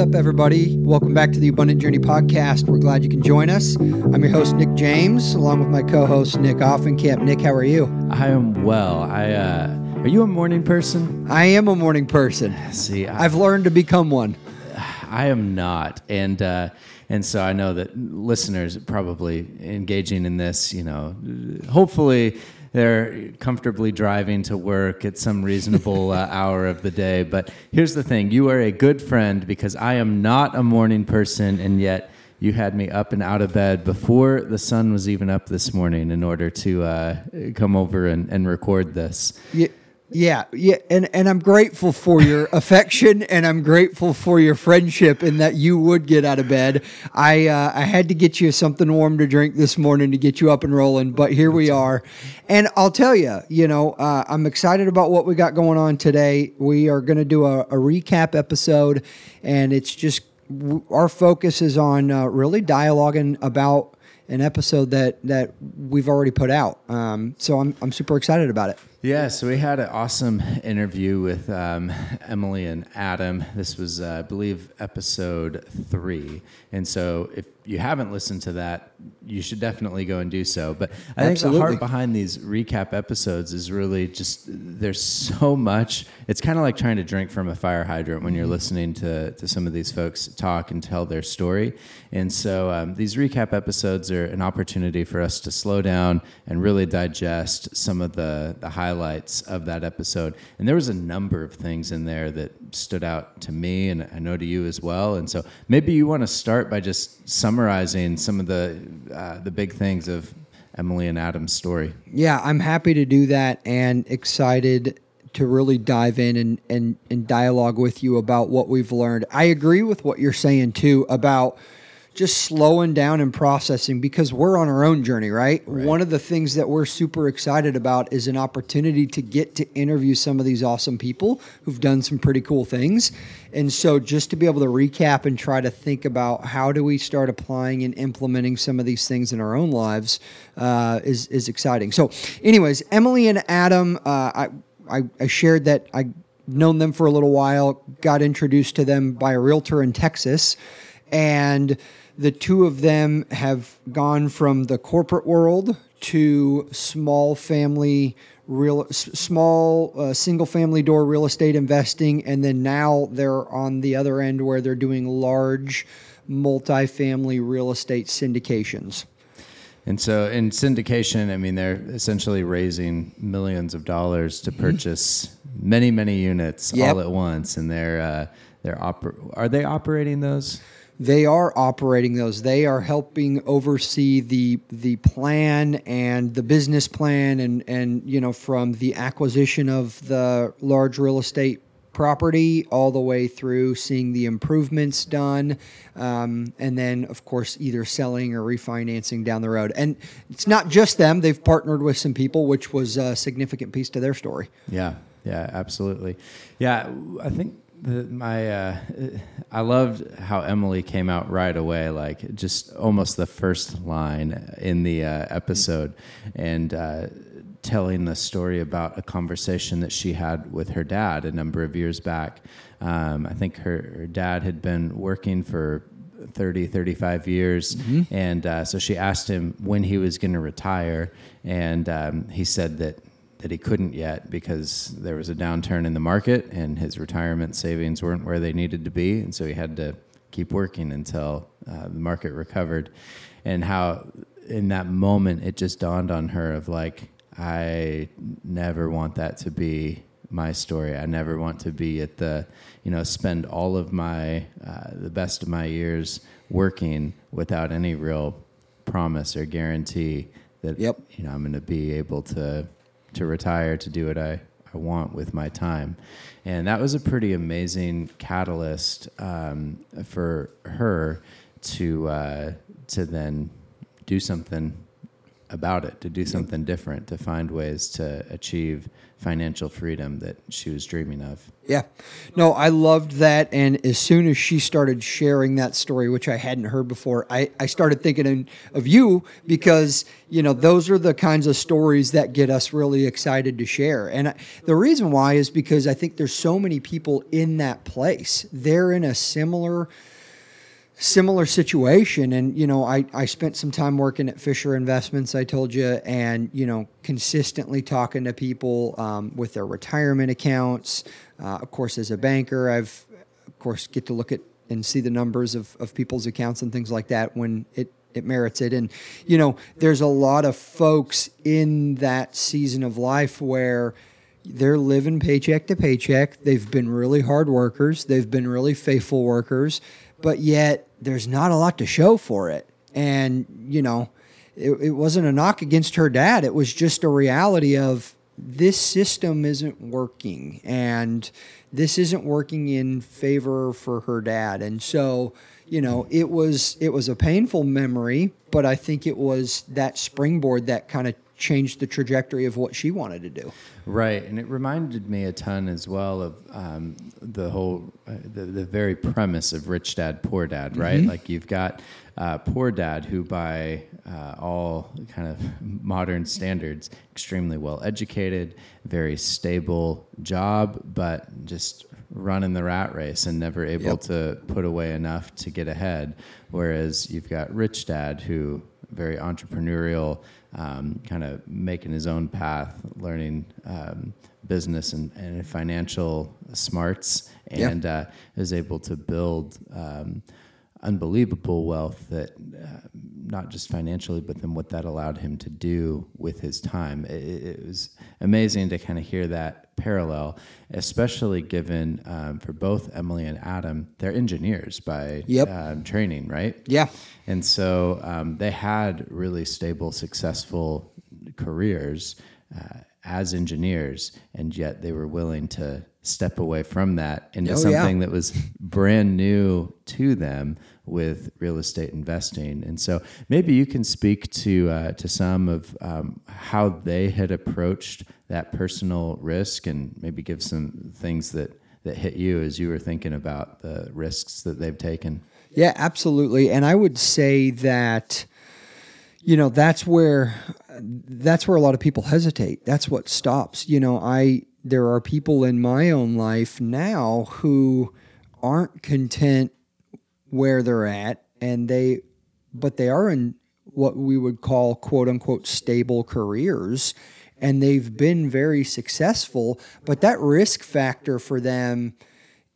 up, everybody? Welcome back to the Abundant Journey podcast. We're glad you can join us. I'm your host, Nick James, along with my co host, Nick Offenkamp. Nick, how are you? I am well. I uh, Are you a morning person? I am a morning person. See, I, I've learned to become one. I am not. And, uh, and so I know that listeners probably engaging in this, you know, hopefully they're comfortably driving to work at some reasonable uh, hour of the day. But here's the thing you are a good friend because I am not a morning person, and yet you had me up and out of bed before the sun was even up this morning in order to uh, come over and, and record this. Yeah. Yeah, yeah, and and I'm grateful for your affection, and I'm grateful for your friendship, in that you would get out of bed. I uh, I had to get you something warm to drink this morning to get you up and rolling, but here we are, and I'll tell you, you know, uh, I'm excited about what we got going on today. We are going to do a, a recap episode, and it's just our focus is on uh, really dialoguing about an episode that that we've already put out. Um, so I'm I'm super excited about it. Yeah, so we had an awesome interview with um, Emily and Adam. This was, uh, I believe, episode three. And so if you haven't listened to that, you should definitely go and do so. But I Absolutely. think the heart behind these recap episodes is really just there's so much. It's kind of like trying to drink from a fire hydrant when you're listening to, to some of these folks talk and tell their story. And so um, these recap episodes are an opportunity for us to slow down and really digest some of the, the highlights of that episode. And there was a number of things in there that stood out to me and I know to you as well. And so maybe you want to start by just summarizing some of the uh, the big things of Emily and Adam's story. Yeah, I'm happy to do that and excited to really dive in and, and, and dialogue with you about what we've learned. I agree with what you're saying too about just slowing down and processing because we're on our own journey, right? right? One of the things that we're super excited about is an opportunity to get to interview some of these awesome people who've done some pretty cool things. And so just to be able to recap and try to think about how do we start applying and implementing some of these things in our own lives uh, is, is exciting. So, anyways, Emily and Adam, uh, I, I, I shared that I known them for a little while, got introduced to them by a realtor in Texas. And the two of them have gone from the corporate world to small family real small uh, single family door real estate investing and then now they're on the other end where they're doing large multifamily real estate syndications and so in syndication i mean they're essentially raising millions of dollars to purchase many many units yep. all at once and they're uh, they're oper- are they operating those they are operating those. They are helping oversee the the plan and the business plan and and you know from the acquisition of the large real estate property all the way through seeing the improvements done um, and then of course either selling or refinancing down the road. And it's not just them. They've partnered with some people which was a significant piece to their story. Yeah. Yeah absolutely. Yeah i think the, my uh, I loved how Emily came out right away, like just almost the first line in the uh, episode, and uh, telling the story about a conversation that she had with her dad a number of years back. Um, I think her, her, dad had been working for 30, 35 years, mm-hmm. and uh, so she asked him when he was going to retire, and um, he said that that he couldn't yet because there was a downturn in the market and his retirement savings weren't where they needed to be, and so he had to keep working until uh, the market recovered. And how in that moment it just dawned on her of like, I never want that to be my story. I never want to be at the, you know, spend all of my, uh, the best of my years working without any real promise or guarantee that, yep. you know, I'm going to be able to to retire to do what I, I want with my time. And that was a pretty amazing catalyst um, for her to uh, to then do something about it, to do something different, to find ways to achieve financial freedom that she was dreaming of. Yeah. No, I loved that. And as soon as she started sharing that story, which I hadn't heard before, I, I started thinking of you because, you know, those are the kinds of stories that get us really excited to share. And I, the reason why is because I think there's so many people in that place. They're in a similar similar situation. And you know I, I spent some time working at fisher investments i told you and you know consistently talking to people um, with their retirement accounts. Uh, of course as a banker i've of course get to look at and see the numbers of, of people's accounts and things like that when it it merits it. And you know there's a lot of folks in that season of life where they're living paycheck to paycheck. They've been really hard workers. They've been really faithful workers but yet there's not a lot to show for it. And, you know, it, it wasn't a knock against her dad. It was just a reality of this system isn't working and this isn't working in favor for her dad. And so, you know, it was it was a painful memory, but I think it was that springboard that kind of changed the trajectory of what she wanted to do. Right, and it reminded me a ton as well of um, the whole, uh, the, the very premise of rich dad, poor dad, right? Mm-hmm. Like you've got uh, poor dad who, by uh, all kind of modern standards, extremely well educated, very stable job, but just running the rat race and never able yep. to put away enough to get ahead. Whereas you've got rich dad who very entrepreneurial um, kind of making his own path, learning um, business and, and, financial smarts, and uh, is able to build um, unbelievable wealth that uh, not just financially, but then what that allowed him to do with his time. It, it was amazing to kind of hear that parallel, especially given um, for both Emily and Adam, they're engineers by yep. um, training, right? Yeah. And so um, they had really stable, successful careers uh, as engineers, and yet they were willing to step away from that into oh, something yeah. that was brand new to them with real estate investing. And so maybe you can speak to uh, to some of um, how they had approached that personal risk, and maybe give some things that that hit you as you were thinking about the risks that they've taken. Yeah, absolutely. And I would say that you know that's where that's where a lot of people hesitate. That's what stops. You know, I there are people in my own life now who aren't content where they're at and they but they are in what we would call quote unquote stable careers and they've been very successful but that risk factor for them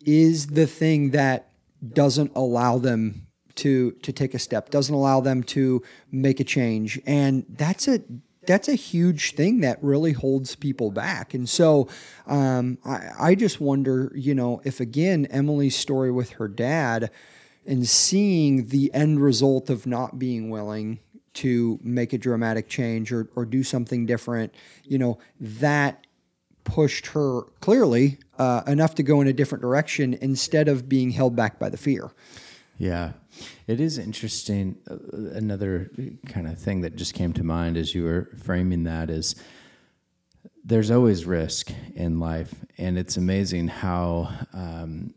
is the thing that doesn't allow them to to take a step doesn't allow them to make a change and that's a that's a huge thing that really holds people back. And so um, I, I just wonder, you know, if again, Emily's story with her dad and seeing the end result of not being willing to make a dramatic change or, or do something different, you know, that pushed her clearly uh, enough to go in a different direction instead of being held back by the fear. Yeah. It is interesting. Uh, another kind of thing that just came to mind as you were framing that is there's always risk in life, and it's amazing how um,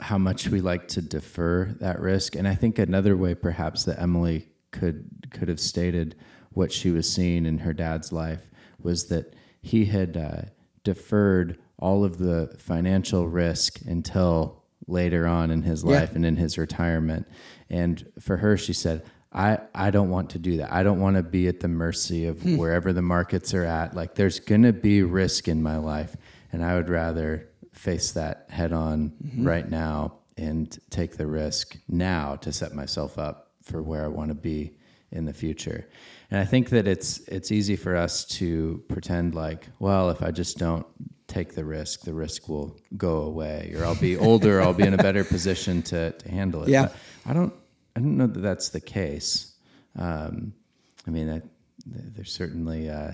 how much we like to defer that risk. And I think another way, perhaps, that Emily could could have stated what she was seeing in her dad's life was that he had uh, deferred all of the financial risk until later on in his life yeah. and in his retirement. And for her, she said, I, I don't want to do that. I don't want to be at the mercy of hmm. wherever the markets are at. Like there's going to be risk in my life. And I would rather face that head on mm-hmm. right now and take the risk now to set myself up for where I want to be in the future. And I think that it's it's easy for us to pretend like, well, if I just don't take the risk, the risk will go away, or I'll be older, I'll be in a better position to, to handle it. Yeah. But I don't, I don't know that that's the case. Um, I mean, I, there's certainly, uh,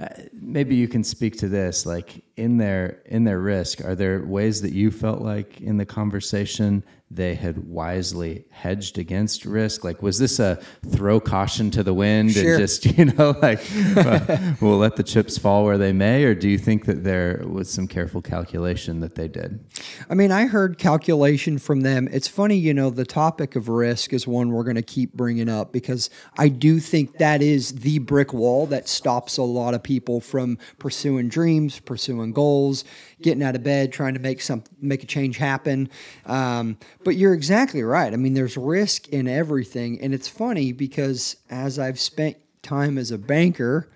uh, maybe you can speak to this. Like, in their in their risk, are there ways that you felt like in the conversation they had wisely hedged against risk? Like, was this a throw caution to the wind Sure. and just you know like uh, we'll let the chips fall where they may, or do you think that there was some careful calculation that they did? I mean, I heard calculation from them. It's funny, you know, the topic of risk is one we're going to keep bringing up because I do think that is the brick wall that stops a lot of people from pursuing dreams, pursuing goals, getting out of bed, trying to make some make a change happen. Um, but you're exactly right. I mean, there's risk in everything, and it's funny because as I've spent time as a banker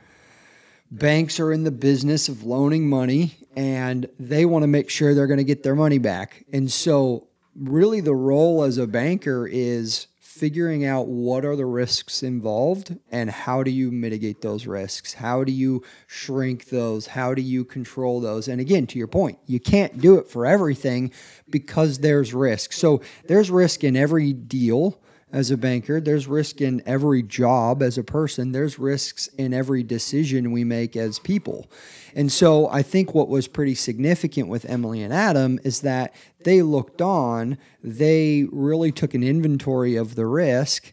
banks are in the business of loaning money and they want to make sure they're going to get their money back. And so, really, the role as a banker is figuring out what are the risks involved and how do you mitigate those risks? How do you shrink those? How do you control those? And again, to your point, you can't do it for everything because there's risk. So, there's risk in every deal as a banker. There's risk in every job as a person. There's risks in every decision we make as people. And so I think what was pretty significant with Emily and Adam is that they looked on, they really took an inventory of the risk,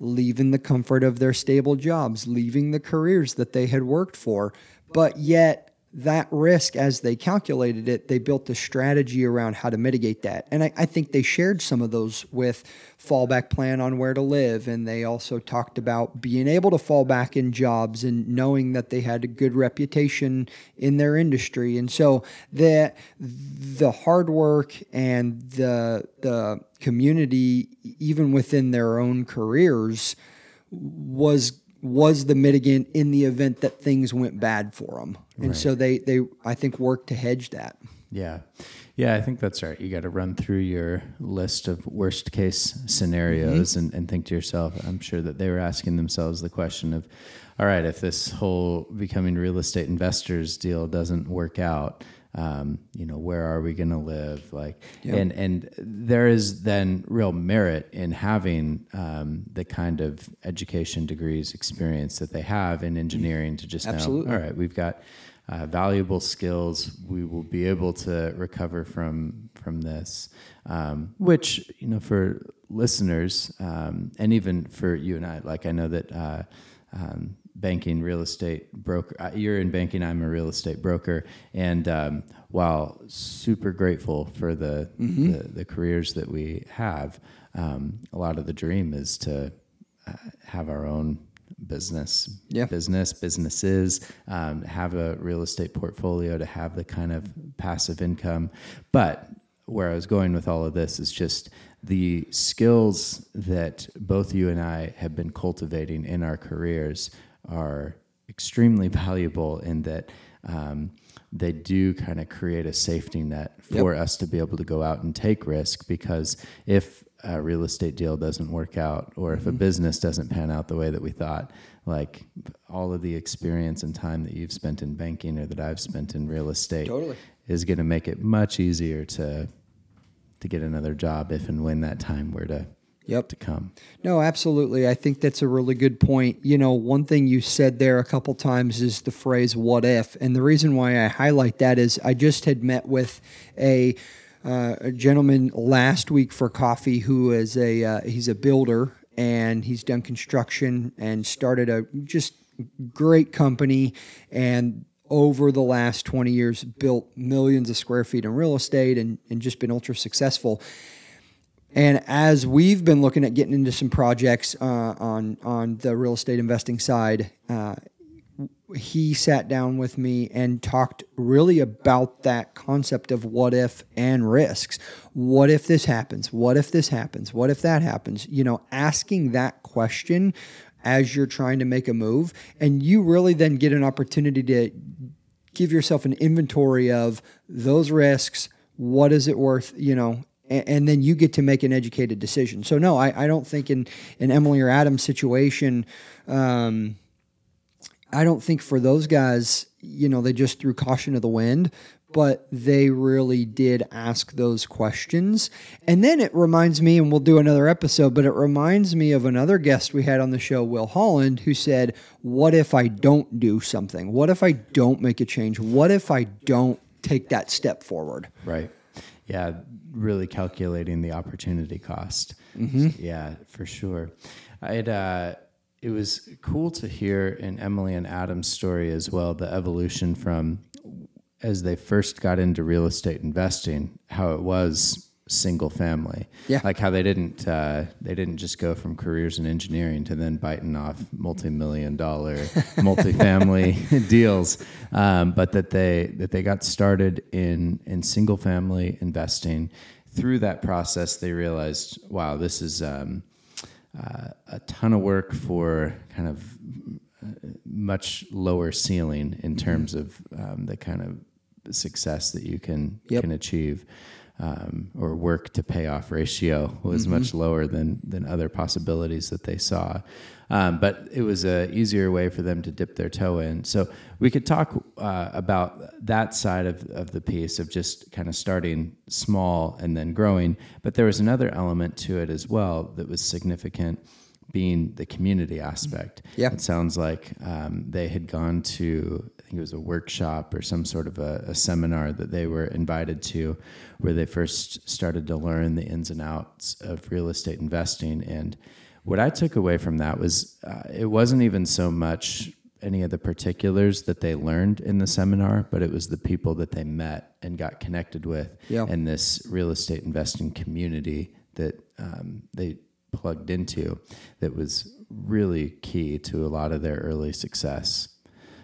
leaving the comfort of their stable jobs, leaving the careers that they had worked for. But yet, that risk, as they calculated it, they built a strategy around how to mitigate that. And I, I, think they shared some of those with fallback plan on where to live. And they also talked about being able to fall back in jobs and knowing that they had a good reputation in their industry. And so the the hard work and the the community, even within their own careers, was was the mitigant in the event that things went bad for them. And Right. so they, they, I think, worked to hedge that. Yeah. Yeah, I think that's right. You got to run through your list of worst case scenarios mm-hmm. and, and think to yourself, I'm sure that they were asking themselves the question of, all right, if this whole becoming real estate investors deal doesn't work out, um, you know, where are we going to live? Like, and and there is then real merit in having um, the kind of education degrees experience that they have in engineering to just Absolutely. know, all right, we've got uh, valuable skills. We will be able to recover from from this, um, which you know for listeners um, and even for you and I. Like I know that uh, um, banking, real estate broker. uh, You're in banking. I'm a real estate broker, and um, while super grateful for the, the the careers that we have, um, a lot of the dream is to uh, have our own business Yeah. business businesses um, have a real estate portfolio to have the kind of passive income but where i was going with all of this is just the skills that both you and i have been cultivating in our careers are extremely valuable in that um, they do kind of create a safety net for us to be able to go out and take risk because if a real estate deal doesn't work out or if a Mm-hmm. business doesn't pan out the way that we thought like all of the experience and time that you've spent in banking or that I've spent in real estate Totally. is going to make it much easier to to get another job if and when that time were to Yep. to come. No, absolutely. I think that's a really good point. You know, one thing you said there a couple times is the phrase "what if," and the reason why I highlight that is I just had met with a. Uh, a gentleman last week for coffee who is a uh, he's a builder and he's done construction and started a just great company and over the last 20 years built millions of square feet in real estate and, and just been ultra successful and as we've been looking at getting into some projects uh, on on the real estate investing side, uh, he sat down with me and talked really about that concept of what if and risks. What if this happens? What if this happens? What if that happens? You know, asking that question as you're trying to make a move, and you really then get an opportunity to give yourself an inventory of those risks. What is it worth? You know, and, and then you get to make an educated decision. So no, I, I don't think in in Emily or Adam's situation. Um, I don't think for those guys, you know, they just threw caution to the wind, but they really did ask those questions. And then it reminds me, and we'll do another episode, but it reminds me of another guest we had on the show, Will Holland, who said, What if I don't do something? What if I don't make a change? What if I don't take that step forward. Right. Yeah, really calculating the opportunity cost. Yeah, for sure. I'd uh, it was cool to hear in Emily and Adam's story as well the evolution from as they first got into real estate investing, how it was single family. Yeah. Like how they didn't uh, they didn't just go from careers in engineering to then biting off multi million dollar multifamily deals, um, but that they that they got started in in single family investing. Through that process, they realized, wow, this is um, uh, a ton of work for kind of uh, much lower ceiling in terms of um, the kind of success that you can Yep. can achieve. Um, or work to payoff ratio was much lower than than other possibilities that they saw, um, but it was a easier way for them to dip their toe in. So we could talk uh, about that side of, of the piece of just kind of starting small and then growing. But there was another element to it as well that was significant, being the community aspect. Yeah. It sounds like um, they had gone to, I think it was a workshop or some sort of a, a seminar that they were invited to where they first started to learn the ins and outs of real estate investing. And what I took away from that was uh, it wasn't even so much any of the particulars that they learned in the seminar, but it was the people that they met and got connected with Yeah. and this real estate investing community that um, they plugged into that was really key to a lot of their early success.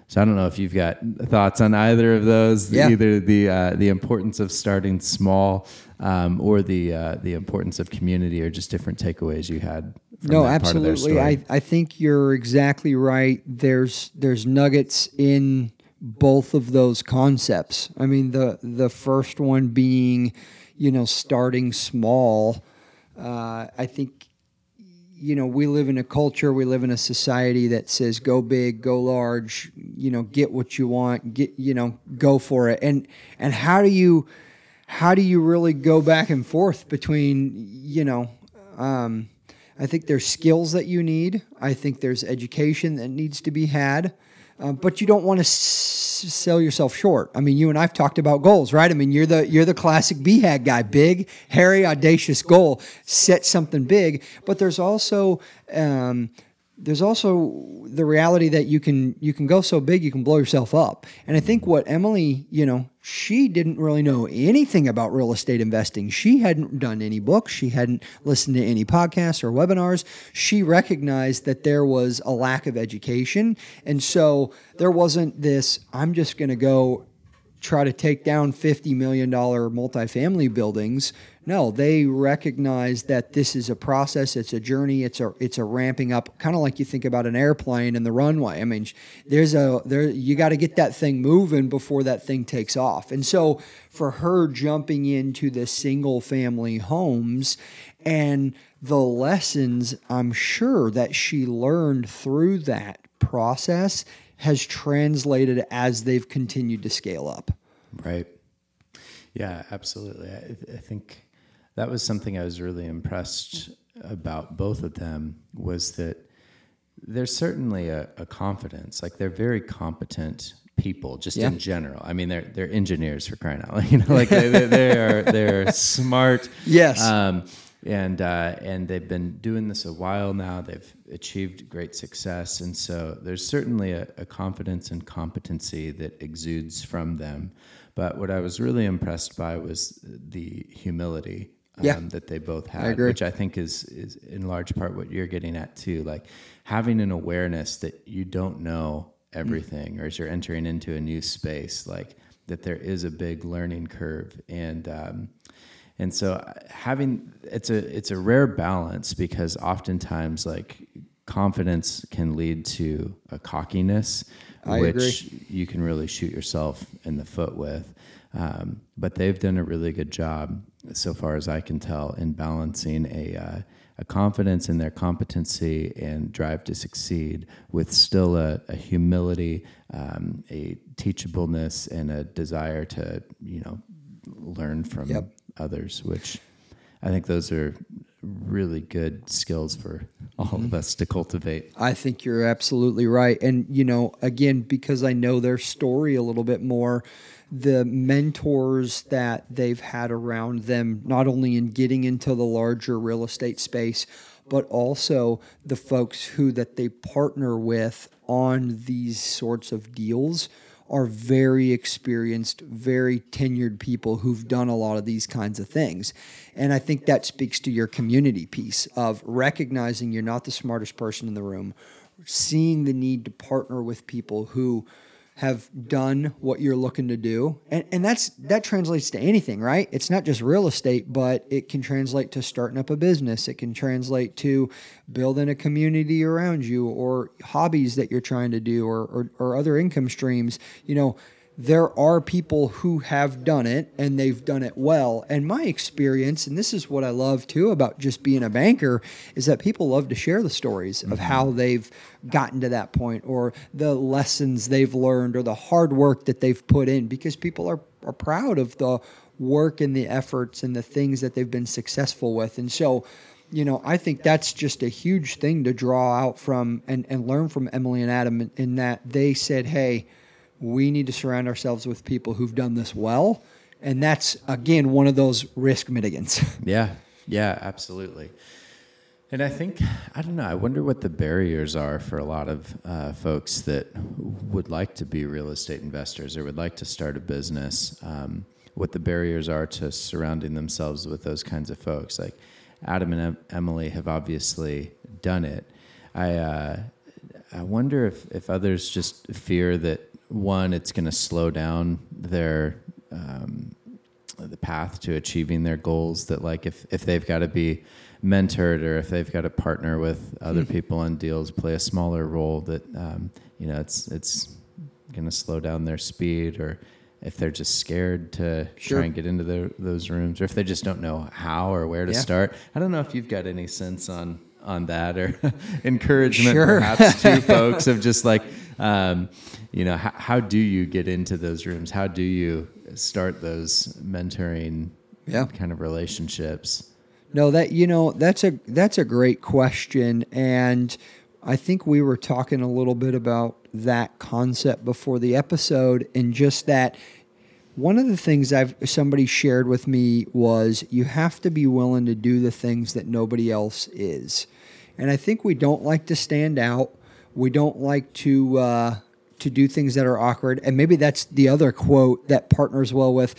So I don't know if you've got thoughts on either of those, Yeah. either the uh, the importance of starting small um, or the uh, the importance of community, or just different takeaways you had. From no, that part of their absolutely. I, I think you're exactly right. There's there's nuggets in both of those concepts. I mean, the the first one being, you know, starting small. Uh, I think, you know, we live in a culture, we live in a society that says go big, go large. You know, get what you want. Get you know, go for it. And and how do you how do you really go back and forth between you know um, i think there's skills that you need i think there's education that needs to be had uh, but you don't want to s- sell yourself short. I mean you and i've talked about goals right? I mean you're the you're the classic bhag guy. Big hairy audacious goal. Set something big. But there's also um, there's also the reality that you can you can go so big you can blow yourself up. And I think what Emily, you know, she didn't really know anything about real estate investing. She hadn't done any books, she hadn't listened to any podcasts or webinars. She recognized that there was a lack of education, and so there wasn't this I'm just going to go try to take down $50 million multifamily buildings. No, they recognize that this is a process, it's a journey, it's a it's a ramping up, kind of like you think about an airplane and the runway. I mean, there's a there you got to get that thing moving before that thing takes off. And so for her jumping into the single family homes and the lessons I'm sure that she learned through that process has translated as they've continued to scale up. Right. Yeah, absolutely. I, I think that was something I was really impressed about both of them was that there's certainly a, a confidence. Like they're very competent people, just Yeah. in general. I mean, they're they're engineers for crying out loud. You know, like they, they, they are they're smart. Yes. Um, and uh, and they've been doing this a while now. They've achieved great success, and so there's certainly a, a confidence and competency that exudes from them. But what I was really impressed by was the humility um, Yeah. that they both had, agree. which I think is is in large part what you're getting at too. Like having an awareness that you don't know everything, or as you're entering into a new space, like that there is a big learning curve, and um, and so uh, having it's a it's a rare balance because oftentimes like confidence can lead to a cockiness, I which you can really shoot yourself in the foot with. Um, but they've done a really good job, so far as I can tell, in balancing a uh, a confidence in their competency and drive to succeed with still a, a humility, um, a teachableness, and a desire to you know learn from Yep. others, which I think those are really good skills for all mm-hmm. of us to cultivate. I think you're absolutely right. And, you know, again, because I know their story a little bit more, the mentors that they've had around them, not only in getting into the larger real estate space, but also the folks who that they partner with on these sorts of deals are very experienced, very tenured people who've done a lot of these kinds of things. And I think that speaks to your community piece of recognizing you're not the smartest person in the room, seeing the need to partner with people who have done what you're looking to do. And, and that's that translates to anything right? It's not just real estate but it can translate to starting up a business. It can translate to building a community around you or hobbies that you're trying to do or, or, or other income streams. You know there are people who have done it and they've done it well. And my experience, and this is what I love too about just being a banker, is that people love to share the stories mm-hmm. of how they've gotten to that point or the lessons they've learned or the hard work that they've put in because people are, are proud of the work and the efforts and the things that they've been successful with. And so, you know, I think that's just a huge thing to draw out from and, and learn from Emily and Adam in, in that they said, hey, we need to surround ourselves with people who've done this well. And that's, again, one of those risk mitigants. yeah. Yeah, absolutely. And I think, I don't know, I wonder what the barriers are for a lot of uh, folks that would like to be real estate investors or would like to start a business. Um, what the barriers are to surrounding themselves with those kinds of folks. Like Adam and em- Emily have obviously done it. I, uh, I wonder if, if others just fear that one, it's going to slow down their um, the path to achieving their goals. That like if if they've got to be mentored or if they've got to partner with other hmm. people on deals, play a smaller role. That um, you know it's it's going to slow down their speed or if they're just scared to sure. try and get into the, those rooms or if they just don't know how or where to yeah. start. I don't know if you've got any sense on on that or encouragement sure. perhaps to folks of just like um, you know how, how do you get into those rooms how do you start those mentoring yeah. kind of relationships no that you know that's a that's a great question and i think we were talking a little bit about that concept before the episode and just that one of the things I've somebody shared with me was you have to be willing to do the things that nobody else is. And I think we don't like to stand out. We don't like to uh, to do things that are awkward. And maybe that's the other quote that partners well with.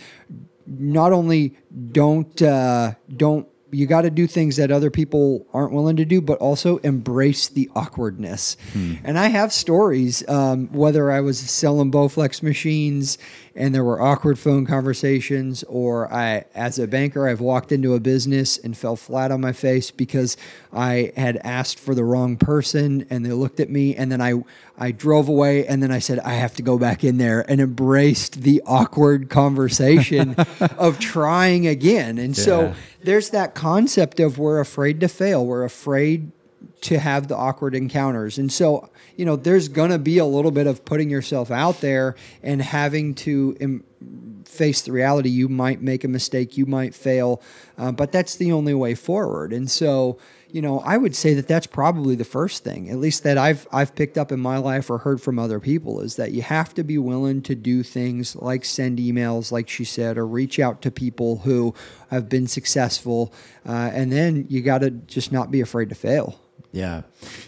Not only don't uh, don't you got to do things that other people aren't willing to do, but also embrace the awkwardness. Hmm. And I have stories, um, whether I was selling Bowflex machines and there were awkward phone conversations, or I, as a banker, I've walked into a business and fell flat on my face because I had asked for the wrong person and they looked at me and then I, I drove away and then I said, I have to go back in there and embraced the awkward conversation of trying again. And yeah. so there's that concept of we're afraid to fail, we're afraid to have the awkward encounters. And so, you know, there's going to be a little bit of putting yourself out there and having to Im- face the reality. You might make a mistake, you might fail, uh, but that's the only way forward. And so, you know, I would say that that's probably the first thing, at least that I've I've picked up in my life or heard from other people, is that you have to be willing to do things like send emails, like she said, or reach out to people who have been successful, uh, and then you got to just not be afraid to fail. Yeah,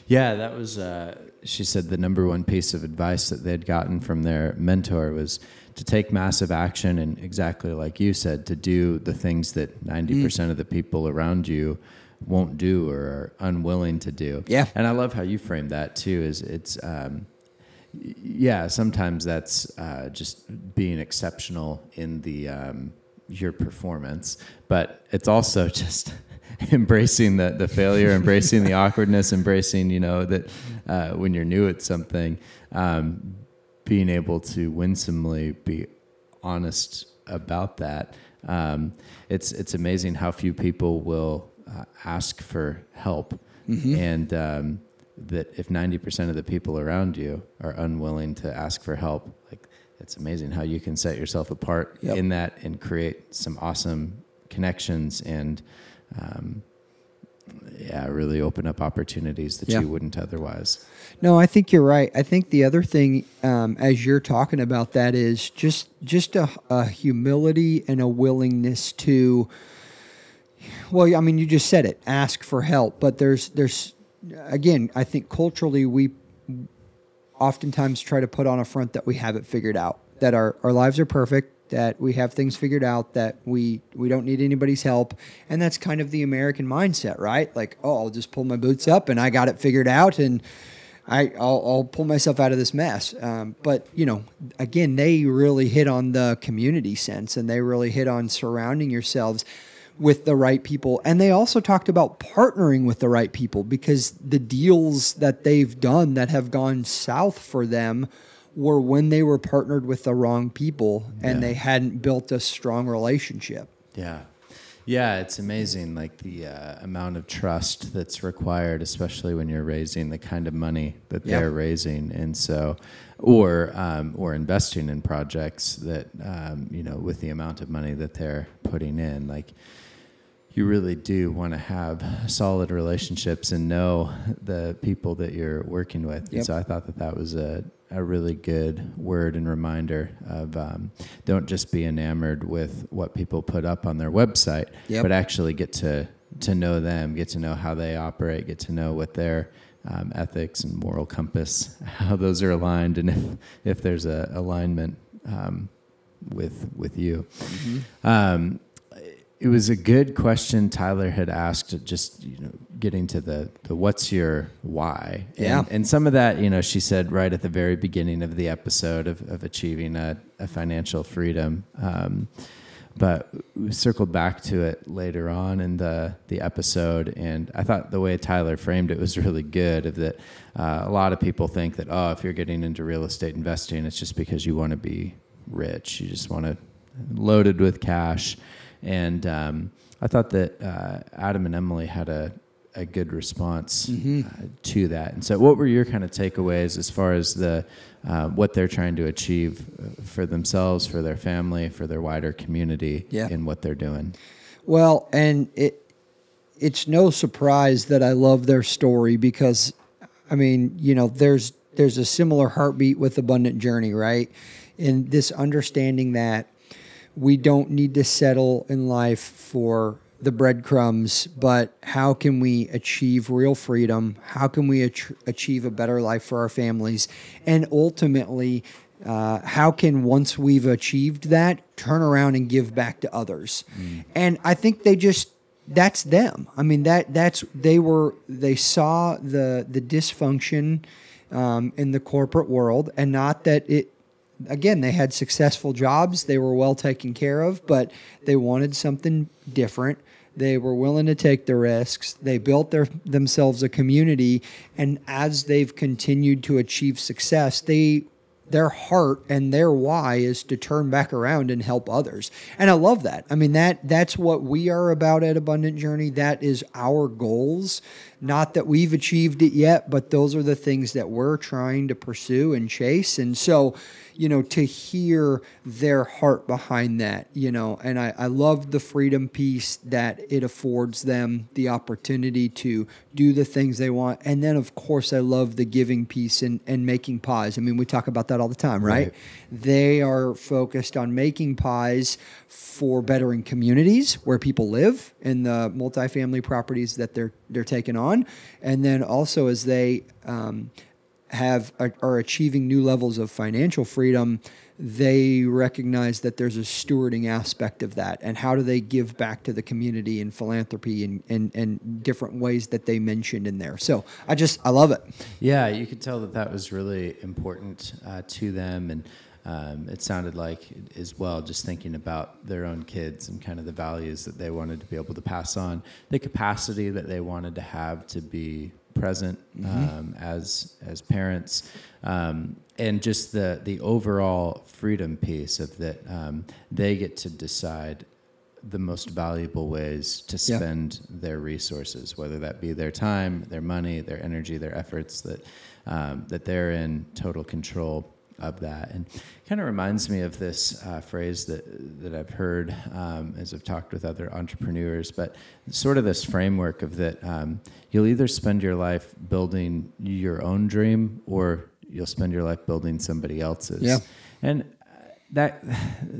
yeah, that was. Uh, she said the number one piece of advice that they'd gotten from their mentor was to take massive action and exactly like you said to do the things that 90% mm. of the people around you won't do or are unwilling to do. Yeah. And I love how you frame that too. Is it's um, yeah, sometimes that's uh, just being exceptional in the um, your performance, but it's also just embracing the the failure, embracing the awkwardness, embracing you know that uh, when you're new at something, um, being able to winsomely be honest about that. Um, it's it's amazing how few people will uh, ask for help, mm-hmm. and um, that if ninety percent of the people around you are unwilling to ask for help, like it's amazing how you can set yourself apart yep. in that and create some awesome connections and um, yeah, really open up opportunities that Yeah. you wouldn't otherwise. No, I think you're right. I think the other thing, um, as you're talking about that, is just just a, a humility and a willingness to. Well, I mean, you just said it. Ask for help, but there's there's again. I think culturally we oftentimes try to put on a front that we have it figured out, that our, our lives are perfect, that we have things figured out, that we we don't need anybody's help, and that's kind of the American mindset, right? Like, oh, I'll just pull my boots up and I got it figured out, and I I'll, I'll pull myself out of this mess. Um, but you know, again, they really hit on the community sense, and they really hit on surrounding yourselves with the right people. And they also talked about partnering with the right people because the deals that they've done that have gone south for them were when they were partnered with the wrong people and Yeah. they hadn't built a strong relationship. Yeah. Yeah, it's amazing, like the uh, amount of trust that's required, especially when you're raising the kind of money that Yeah. they're raising, and so, or um, or investing in projects that um, you know, with the amount of money that they're putting in, like you really do want to have solid relationships and know the people that you're working with. And so I thought that that was a, a really good word and reminder of um, don't just be enamored with what people put up on their website, Yep. but actually get to to know them, get to know how they operate, get to know what their um, ethics and moral compass, how those are aligned, and if if there's a alignment um, with with you. Um, it was a good question Tyler had asked, just you know, getting to the, the what's your why? Yeah. And, and some of that, you know, she said right at the very beginning of the episode of, of achieving a, a financial freedom. Um, but we circled back to it later on in the, the episode, and I thought the way Tyler framed it was really good. Of that, uh, a lot of people think that oh, if you're getting into real estate investing, it's just because you want to be rich. You just want to loaded with cash. And um, I thought that uh, Adam and Emily had a, a good response uh, to that. And so, what were your kind of takeaways as far as the uh, what they're trying to achieve uh, for themselves, for their family, for their wider community Yeah. in what they're doing? Well, and it it's no surprise that I love their story because I mean, you know, there's there's a similar heartbeat with Abundant Journey, right? And this understanding that we don't need to settle in life for the breadcrumbs, but how can we achieve real freedom? How can we ach- achieve a better life for our families? And ultimately, uh, how can once we've achieved that, turn around and give back to others? And I think they just that's them. I mean that that's they were they saw the the dysfunction um, in the corporate world, and not that it again, they had successful jobs, they were well taken care of, but they wanted something different. They were willing to take the risks. They built their themselves a community, and as they've continued to achieve success, they their heart and their why is to turn back around and help others. And I love that. I mean that that's what we are about at Abundant Journey. That is our goals. Not that we've achieved it yet, but those are the things that we're trying to pursue and chase. And so, you know, to hear their heart behind that, you know, and I, I love the freedom piece that it affords them the opportunity to do the things they want. And then, of course, I love the giving piece and, and making pies. I mean, we talk about that all the time, right? Right. They are focused on making pies for bettering communities where people live in the multifamily properties that they're they're taking on, and then also as they um, have are, are achieving new levels of financial freedom, they recognize that there's a stewarding aspect of that, and how do they give back to the community and philanthropy and and, and different ways that they mentioned in there. So I just I love it. Yeah, you could tell that that was really important uh, to them, and um, it sounded like as well, just thinking about their own kids and kind of the values that they wanted to be able to pass on, the capacity that they wanted to have to be present um, as as parents, um, and just the the overall freedom piece of that um, they get to decide the most valuable ways to Yeah. spend their resources, whether that be their time, their money, their energy, their efforts, that um, that they're in total control of that. And kind of reminds me of this uh, phrase that that I've heard um, as I've talked with other entrepreneurs, but sort of this framework of that um, you'll either spend your life building your own dream or you'll spend your life building somebody else's. Yeah. And that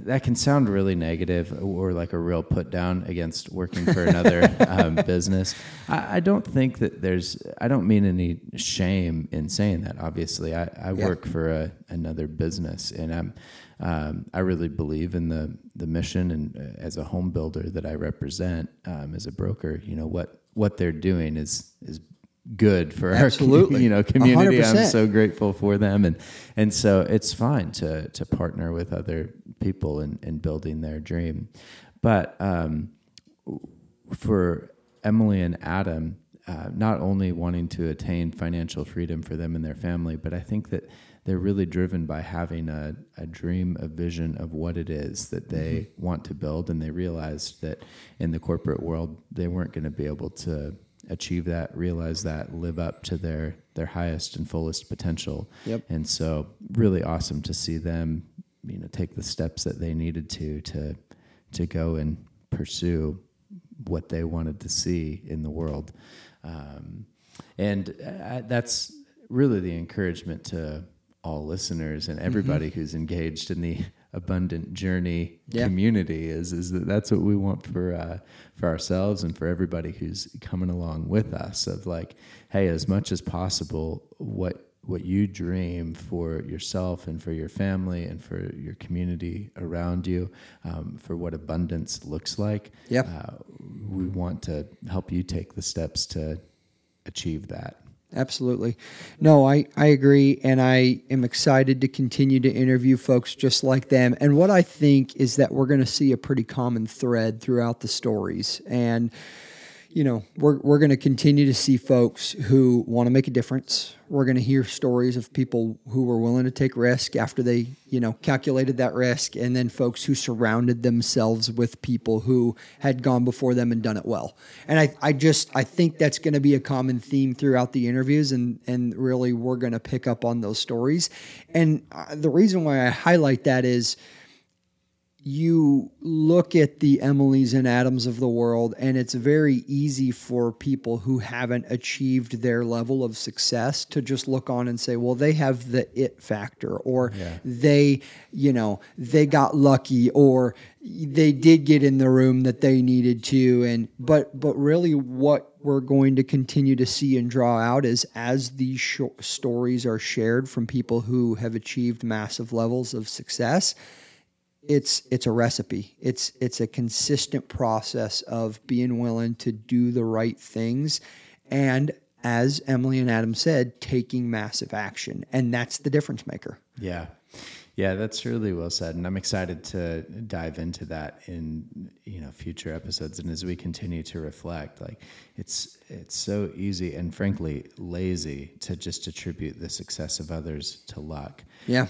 that can sound really negative or like a real put down against working for another um, business. I, I, don't think that there's. I don't mean any shame in saying that. Obviously, I, I yeah. work for a, another business, and I'm. Um, I really believe in the the mission, and uh, as a home builder that I represent, um, as a broker, you know what what they're doing is is good for Absolutely. our you know community. i am so grateful for them, and and so it's fine to to partner with other people in, in building their dream. But um, for Emily and Adam, uh, not only wanting to attain financial freedom for them and their family, but I think that they're really driven by having a, a dream, a vision of what it is that they mm-hmm. want to build. And they realized that in the corporate world, they weren't going to be able to achieve that, realize that, live up to their their highest and fullest potential. Yep. And so, really awesome to see them, you know, take the steps that they needed to to to go and pursue what they wanted to see in the world. Um, and uh, that's really the encouragement to all listeners and everybody mm-hmm. who's engaged in the abundant journey yeah. community is is that that's what we want for uh, for ourselves and for everybody who's coming along with us of like hey as much as possible what what you dream for yourself and for your family and for your community around you um, for what abundance looks like yeah uh, we want to help you take the steps to achieve that absolutely. No, I, I agree. And I am excited to continue to interview folks just like them. And what I think is that we're going to see a pretty common thread throughout the stories. And you know, we're, we're going to continue to see folks who want to make a difference. We're going to hear stories of people who were willing to take risk after they, you know, calculated that risk, and then folks who surrounded themselves with people who had gone before them and done it well. And I, I just, I think that's going to be a common theme throughout the interviews, and and really we're going to pick up on those stories. And uh, the reason why I highlight that is you look at the Emilys and Adams of the world, and it's very easy for people who haven't achieved their level of success to just look on and say, well, they have the it factor, or yeah. they, you know, they got lucky, or they did get in the room that they needed to. And, but, but really, what we're going to continue to see and draw out is as these sh- stories are shared from people who have achieved massive levels of success it's it's a recipe. It's it's a consistent process of being willing to do the right things and as Emily and Adam said, taking massive action. And that's the difference maker. Yeah. Yeah, that's really well said, and I'm excited to dive into that in you know future episodes. And as we continue to reflect, like it's it's so easy and frankly lazy to just attribute the success of others to luck. Yeah.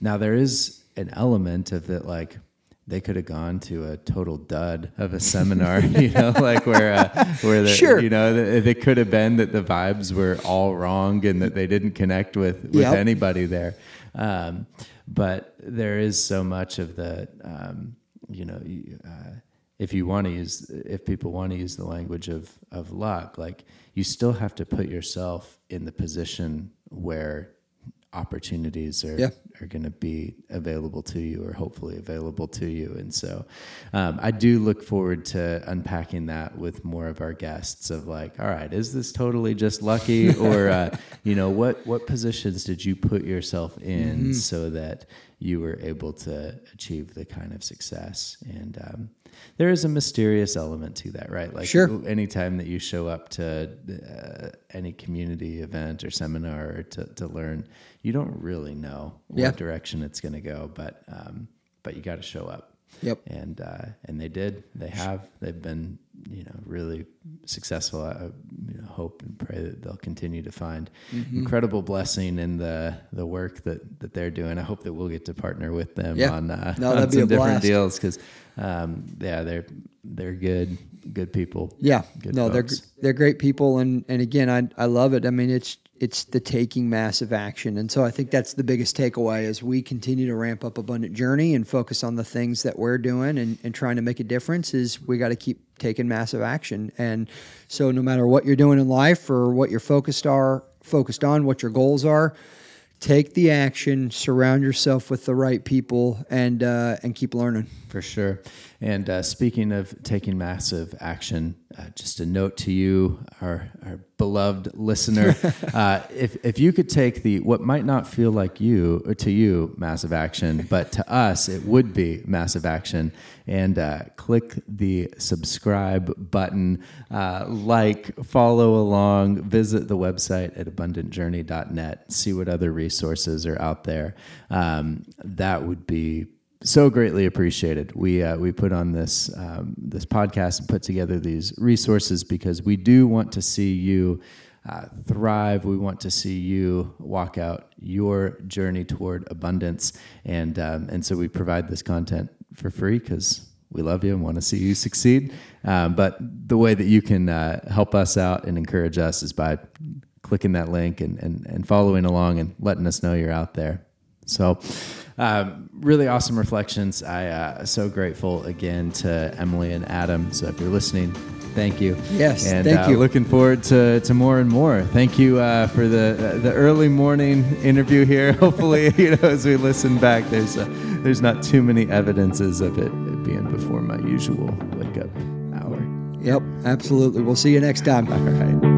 Now there is an element of that, like they could have gone to a total dud of a seminar, you know, like where uh, where the, sure. you know it could have been that the vibes were all wrong and that they didn't connect with with yep. anybody there. Um, but there is so much of the, um, you know, uh, if you want to use, if people want to use the language of of luck, like you still have to put yourself in the position where opportunities are yeah. are going to be available to you or hopefully available to you and so um, i do look forward to unpacking that with more of our guests of like all right is this totally just lucky or uh, you know what what positions did you put yourself in mm-hmm. so that you were able to achieve the kind of success and um, there is a mysterious element to that, right? Like sure. anytime that you show up to uh, any community event or seminar or to, to learn, you don't really know yeah. what direction it's going to go, but um, but you got to show up. Yep. And uh, and they did. They have. They've been you know really successful. I you know, hope and pray that they'll continue to find mm-hmm. incredible blessing in the the work that that they're doing. I hope that we'll get to partner with them yeah. on, uh, no, on some different blast. deals because um, yeah, they're they're good good people. Yeah. Good no, folks. they're they're great people, and and again, I I love it. I mean, it's it's the taking massive action. And so I think that's the biggest takeaway as we continue to ramp up Abundant Journey and focus on the things that we're doing and, and trying to make a difference is we got to keep taking massive action. And so no matter what you're doing in life or what you're focused are focused on, what your goals are, take the action, surround yourself with the right people, and uh, and keep learning. For sure. And uh, speaking of taking massive action, uh, just a note to you, our, our beloved listener, uh, if if you could take the what might not feel like you to you massive action, but to us it would be massive action, and uh, click the subscribe button, like, follow along, visit the website at abundantjourney.net, see what other resources are out there. Um, that would be so greatly appreciated. We uh, we put on this um, this podcast and put together these resources because we do want to see you uh, thrive. We want to see you walk out your journey toward abundance, and um, and so we provide this content for free because we love you and want to see you succeed. Um, but the way that you can uh, help us out and encourage us is by clicking that link and, and, and following along and letting us know you're out there. So, um, really awesome reflections. I uh, so grateful again to Emily and Adam. So if you're listening, thank you. Yes, and thank uh, you. Looking forward to, to more and more. Thank you uh, for the the early morning interview here. Hopefully, you know as we listen back, there's uh, there's not too many evidences of it being before my usual wake up hour. Yep, absolutely. We'll see you next time. All right.